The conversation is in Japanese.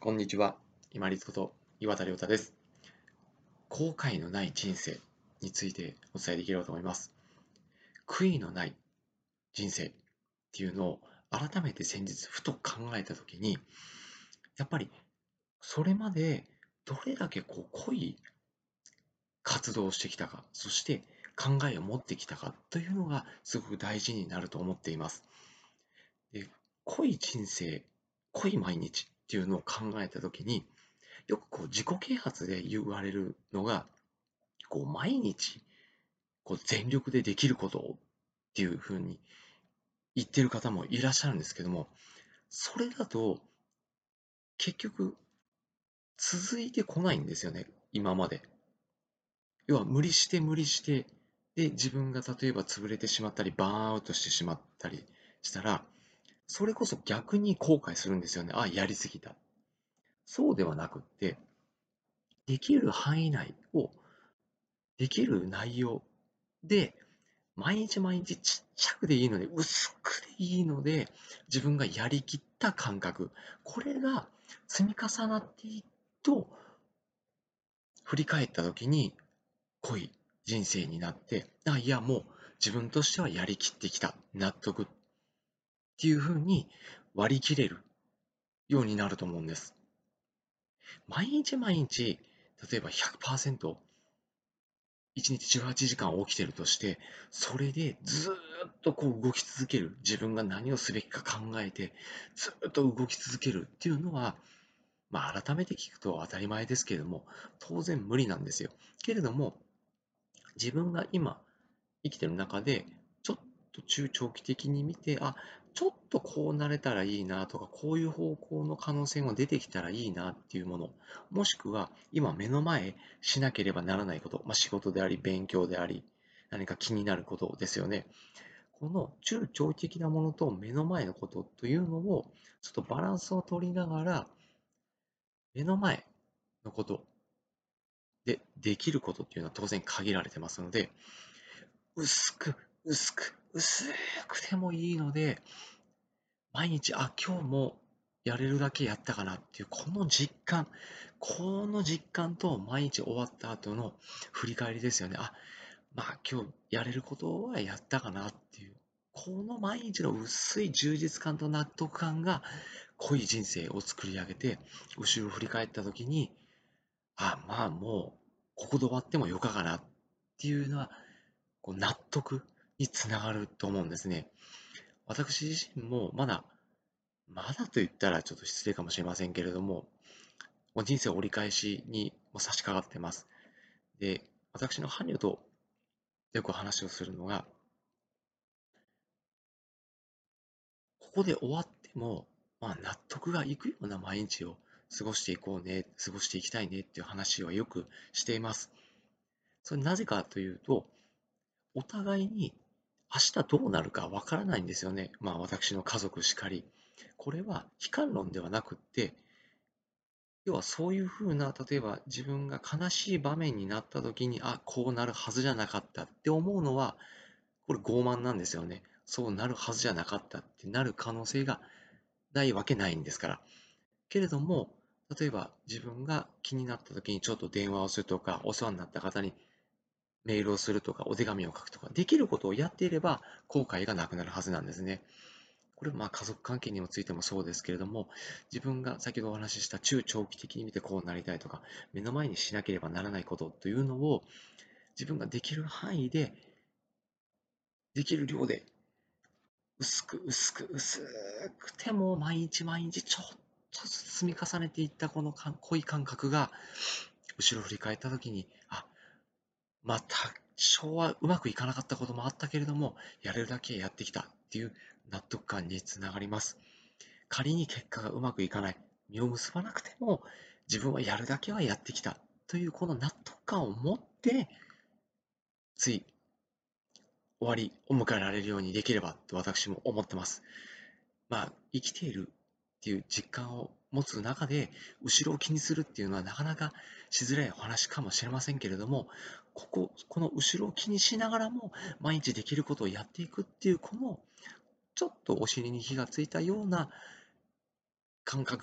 こんにちは。今立こと岩田亮太です。後悔のない人生についてお伝えできればと思います。悔いのない人生っていうのを改めて先日ふと考えたときに、やっぱりそれまでどれだけこう濃い活動をしてきたか、そして考えを持ってきたかというのがすごく大事になると思っています。で濃い人生、濃い毎日っていうのを考えたときに、よくこう自己啓発で言われるのが、こう毎日こう全力でできることをっていうふうに言ってる方もいらっしゃるんですけども、それだと結局続いてこないんですよね、今まで。要は無理して無理して、で自分が例えば潰れてしまったり、バーンアウトしてしまったりしたら、それこそ逆に後悔するんですよね。あ、やりすぎた。そうではなくって、できる範囲内を、できる内容で、毎日毎日ちっちゃくでいいので、薄くでいいので、自分がやりきった感覚、これが積み重なっていくと、振り返った時に濃い人生になって、あ、いや、もう自分としてはやりきってきた、納得っっていうふうに割り切れるようになると思うんです。毎日毎日、例えば100%、1日18時間起きてるとして、それでずっとこう動き続ける。自分が何をすべきか考えて、ずっと動き続けるっていうのは、まあ改めて聞くと当たり前ですけれども、当然無理なんですよ。けれども、自分が今生きてる中で、ちょっと中長期的に見て、あ、ちょっとこうなれたらいいなとか、こういう方向の可能性が出てきたらいいなっていうもの、もしくは今目の前しなければならないこと、まあ、仕事であり、勉強であり、何か気になることですよね。この中長期的なものと目の前のことというのを、ちょっとバランスを取りながら、目の前のことでできることっていうのは当然限られてますので、薄く薄く薄くてもいいので、毎日、あ、今日もやれるだけやったかなっていう、この実感、この実感と毎日終わった後の振り返りですよね。あ、まあ今日やれることはやったかなっていう、この毎日の薄い充実感と納得感が濃い人生を作り上げて、後ろを振り返った時に、あ、まあもう、ここで終わってもよかかなっていうのは、こう納得につながると思うんですね。私自身もまだ、まだと言ったらちょっと失礼かもしれませんけれども、もう人生折り返しにも差し掛かってます。で、私の伴侶とよく話をするのが、ここで終わっても、まあ、納得がいくような毎日を過ごしていこうね、過ごしていきたいねっていう話はよくしています。それなぜかというと、お互いに明日どうなるかわからないんですよね。まあ私の家族しかり。これは悲観論ではなくって、要はそういうふうな、例えば自分が悲しい場面になった時に、あ、こうなるはずじゃなかったって思うのは、これ傲慢なんですよね。そうなるはずじゃなかったってなる可能性がないわけないんですから。けれども、例えば自分が気になった時にちょっと電話をするとか、お世話になった方にメールをするとか、お手紙を書くとか、できることをやっていれば、後悔がなくなるはずなんですね。これまあ家族関係にもついてもそうですけれども、自分が先ほどお話しした中長期的に見てこうなりたいとか、目の前にしなければならないことというのを、自分ができる範囲で、できる量で、薄く薄く薄くても毎日毎日ちょっとずつ積み重ねていったこの濃い感覚が、後ろ振り返った時に、あ、まあ、多少はうまくいかなかったこともあったけれども、やれるだけやってきたっていう納得感につながります。仮に結果がうまくいかない、実を結ばなくても、自分はやるだけはやってきたというこの納得感を持って、つい終わりを迎えられるようにできればと私も思ってます。まあ、生きているっていう実感を持つ中で、後ろを気にするっていうのはなかなかしづらいお話かもしれませんけれども、ここ、この後ろを気にしながらも、毎日できることをやっていくっていう、この、ちょっとお尻に火がついたような感覚